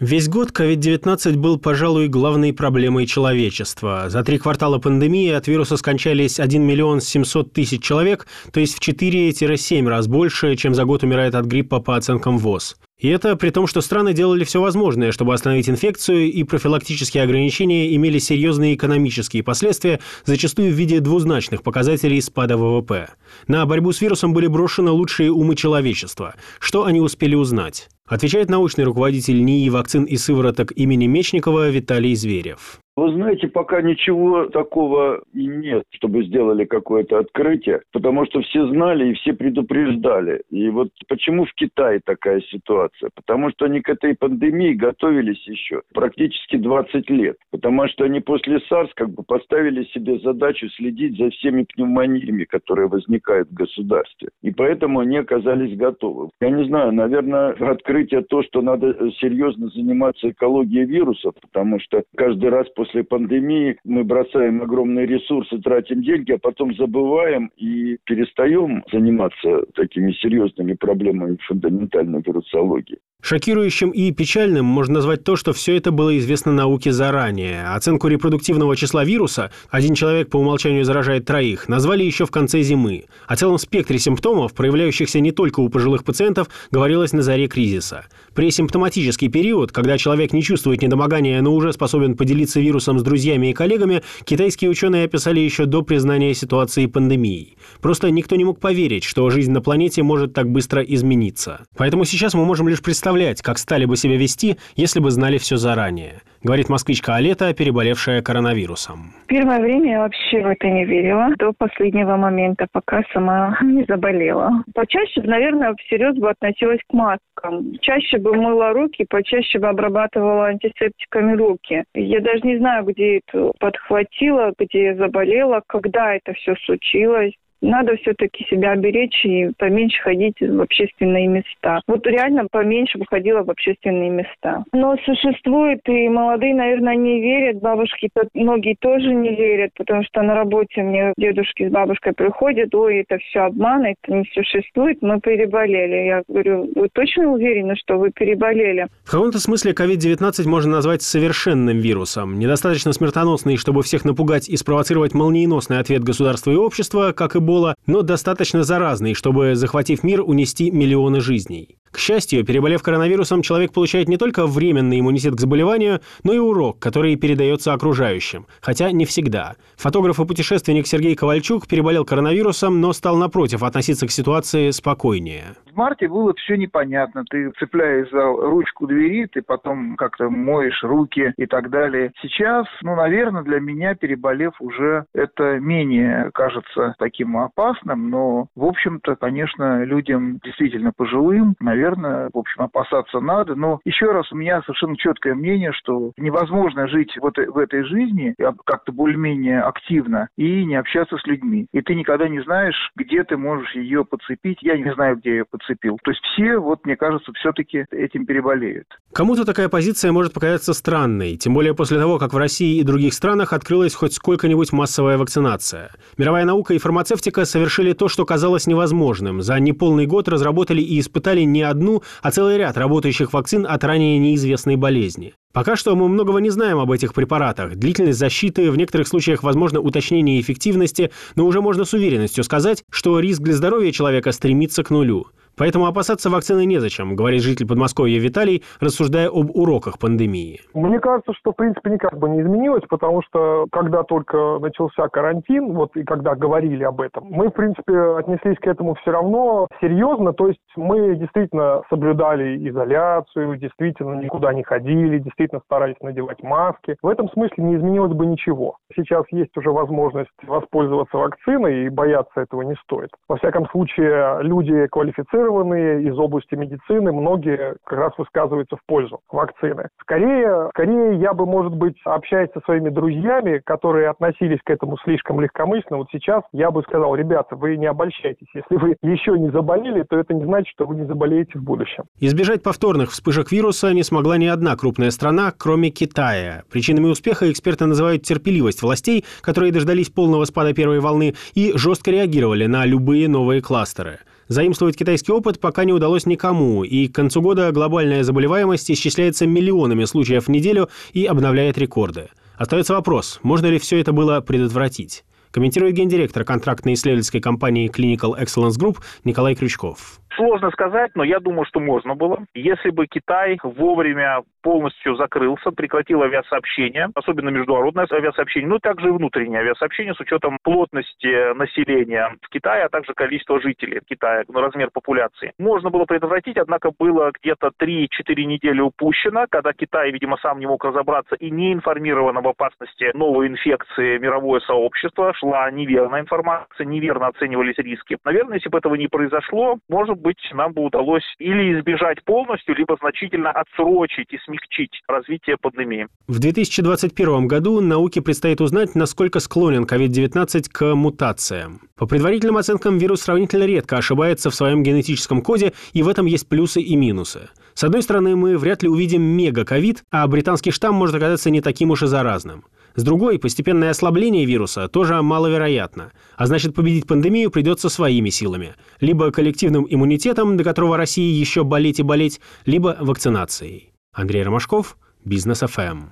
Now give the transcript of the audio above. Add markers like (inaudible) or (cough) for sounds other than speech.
Весь год COVID-19 был, пожалуй, главной проблемой человечества. За три квартала пандемии от вируса скончались 1 миллион 700 тысяч человек, то есть в 4-7 раз больше, чем за год умирает от гриппа по оценкам ВОЗ. И это при том, что страны делали все возможное, чтобы остановить инфекцию, и профилактические ограничения имели серьезные экономические последствия, зачастую в виде двузначных показателей спада ВВП. На борьбу с вирусом были брошены лучшие умы человечества. Что они успели узнать? Отвечает научный руководитель НИИ вакцин и сывороток имени Мечникова Виталий Зверев. Вы знаете, пока ничего такого и нет, чтобы сделали какое-то открытие, потому что все знали и все предупреждали. И вот почему в Китае такая ситуация? Потому что они к этой пандемии готовились еще практически 20 лет. Потому что они после SARS как бы поставили себе задачу следить за всеми пневмониями, которые возникают в государстве. И поэтому они оказались готовы. Я не знаю, наверное, открытие то, что надо серьезно заниматься экологией вирусов, потому что каждый раз после пандемии мы бросаем огромные ресурсы, тратим деньги, а потом забываем и перестаем заниматься такими серьезными проблемами фундаментальной вирусологии. Шокирующим и печальным можно назвать то, что все это было известно науке заранее. Оценку репродуктивного числа вируса «один человек по умолчанию заражает троих» назвали еще в конце зимы. О целом спектре симптомов, проявляющихся не только у пожилых пациентов, говорилось на заре кризиса. Пресимптоматический период, когда человек не чувствует недомогания, но уже способен поделиться вирусом с друзьями и коллегами, китайские ученые описали еще до признания ситуации пандемией. Просто никто не мог поверить, что жизнь на планете может так быстро измениться. Поэтому сейчас мы можем лишь представлять, как стали бы себя вести, если бы знали все заранее, говорит москвичка Алета, переболевшая коронавирусом. Первое время я вообще в это не верила, до последнего момента, пока сама (laughs) не заболела. Почаще, наверное, всерьез бы относилась к маскам. Чаще бы мыла руки, почаще бы обрабатывала антисептиками руки. Я даже не знаю, где это подхватила, где заболела, когда это все случилось надо все-таки себя беречь и поменьше ходить в общественные места. Вот реально поменьше выходила в общественные места. Но существует, и молодые, наверное, не верят, бабушки многие тоже не верят, потому что на работе мне дедушки с бабушкой приходят, ой, это все обман, это не существует, мы переболели. Я говорю, вы точно уверены, что вы переболели? В каком-то смысле COVID-19 можно назвать совершенным вирусом, недостаточно смертоносный, чтобы всех напугать и спровоцировать молниеносный ответ государства и общества, как и Эбола, но достаточно заразный, чтобы, захватив мир, унести миллионы жизней. К счастью, переболев коронавирусом, человек получает не только временный иммунитет к заболеванию, но и урок, который передается окружающим. Хотя не всегда. Фотограф и путешественник Сергей Ковальчук переболел коронавирусом, но стал напротив относиться к ситуации спокойнее. В марте было все непонятно. Ты цепляешь за ручку двери, ты потом как-то моешь руки и так далее. Сейчас, ну, наверное, для меня переболев уже это менее кажется таким опасным, но, в общем-то, конечно, людям действительно пожилым, наверное, в общем, опасаться надо. Но еще раз, у меня совершенно четкое мнение, что невозможно жить вот в этой жизни как-то более-менее активно и не общаться с людьми. И ты никогда не знаешь, где ты можешь ее подцепить. Я не знаю, где ее подцепил. То есть все, вот мне кажется, все-таки этим переболеют. Кому-то такая позиция может показаться странной, тем более после того, как в России и других странах открылась хоть сколько-нибудь массовая вакцинация. Мировая наука и фармацевтика совершили то, что казалось невозможным. За неполный год разработали и испытали не одну, а целый ряд работающих вакцин от ранее неизвестной болезни. Пока что мы многого не знаем об этих препаратах. Длительность защиты, в некоторых случаях возможно уточнение эффективности, но уже можно с уверенностью сказать, что риск для здоровья человека стремится к нулю. Поэтому опасаться вакцины незачем, говорит житель Подмосковья Виталий, рассуждая об уроках пандемии. Мне кажется, что в принципе никак бы не изменилось, потому что когда только начался карантин, вот и когда говорили об этом, мы в принципе отнеслись к этому все равно серьезно, то есть мы действительно соблюдали изоляцию, действительно никуда не ходили, действительно старались надевать маски. В этом смысле не изменилось бы ничего. Сейчас есть уже возможность воспользоваться вакциной, и бояться этого не стоит. Во всяком случае, люди квалифицированные квалифицированные из области медицины, многие как раз высказываются в пользу вакцины. Скорее, скорее я бы, может быть, общаясь со своими друзьями, которые относились к этому слишком легкомысленно, вот сейчас я бы сказал, ребята, вы не обольщайтесь. Если вы еще не заболели, то это не значит, что вы не заболеете в будущем. Избежать повторных вспышек вируса не смогла ни одна крупная страна, кроме Китая. Причинами успеха эксперты называют терпеливость властей, которые дождались полного спада первой волны и жестко реагировали на любые новые кластеры. Заимствовать китайский опыт пока не удалось никому, и к концу года глобальная заболеваемость исчисляется миллионами случаев в неделю и обновляет рекорды. Остается вопрос, можно ли все это было предотвратить? Комментирует гендиректор контрактной исследовательской компании Clinical Excellence Group Николай Крючков. Сложно сказать, но я думаю, что можно было. Если бы Китай вовремя полностью закрылся, прекратил авиасообщение, особенно международное авиасообщение, ну и также и внутреннее авиасообщение с учетом плотности населения в Китае, а также количества жителей Китая, ну, размер популяции. Можно было предотвратить, однако было где-то 3-4 недели упущено, когда Китай, видимо, сам не мог разобраться и не информирован об опасности новой инфекции мировое сообщество, шла неверная информация, неверно оценивались риски. Наверное, если бы этого не произошло, может быть, нам бы удалось или избежать полностью, либо значительно отсрочить и смягчить развитие пандемии. В 2021 году науке предстоит узнать, насколько склонен COVID-19 к мутациям. По предварительным оценкам, вирус сравнительно редко ошибается в своем генетическом коде, и в этом есть плюсы и минусы. С одной стороны, мы вряд ли увидим мега-ковид, а британский штамм может оказаться не таким уж и заразным. С другой, постепенное ослабление вируса тоже маловероятно. А значит, победить пандемию придется своими силами. Либо коллективным иммунитетом, до которого России еще болеть и болеть, либо вакцинацией. Андрей Ромашков, Бизнес ФМ.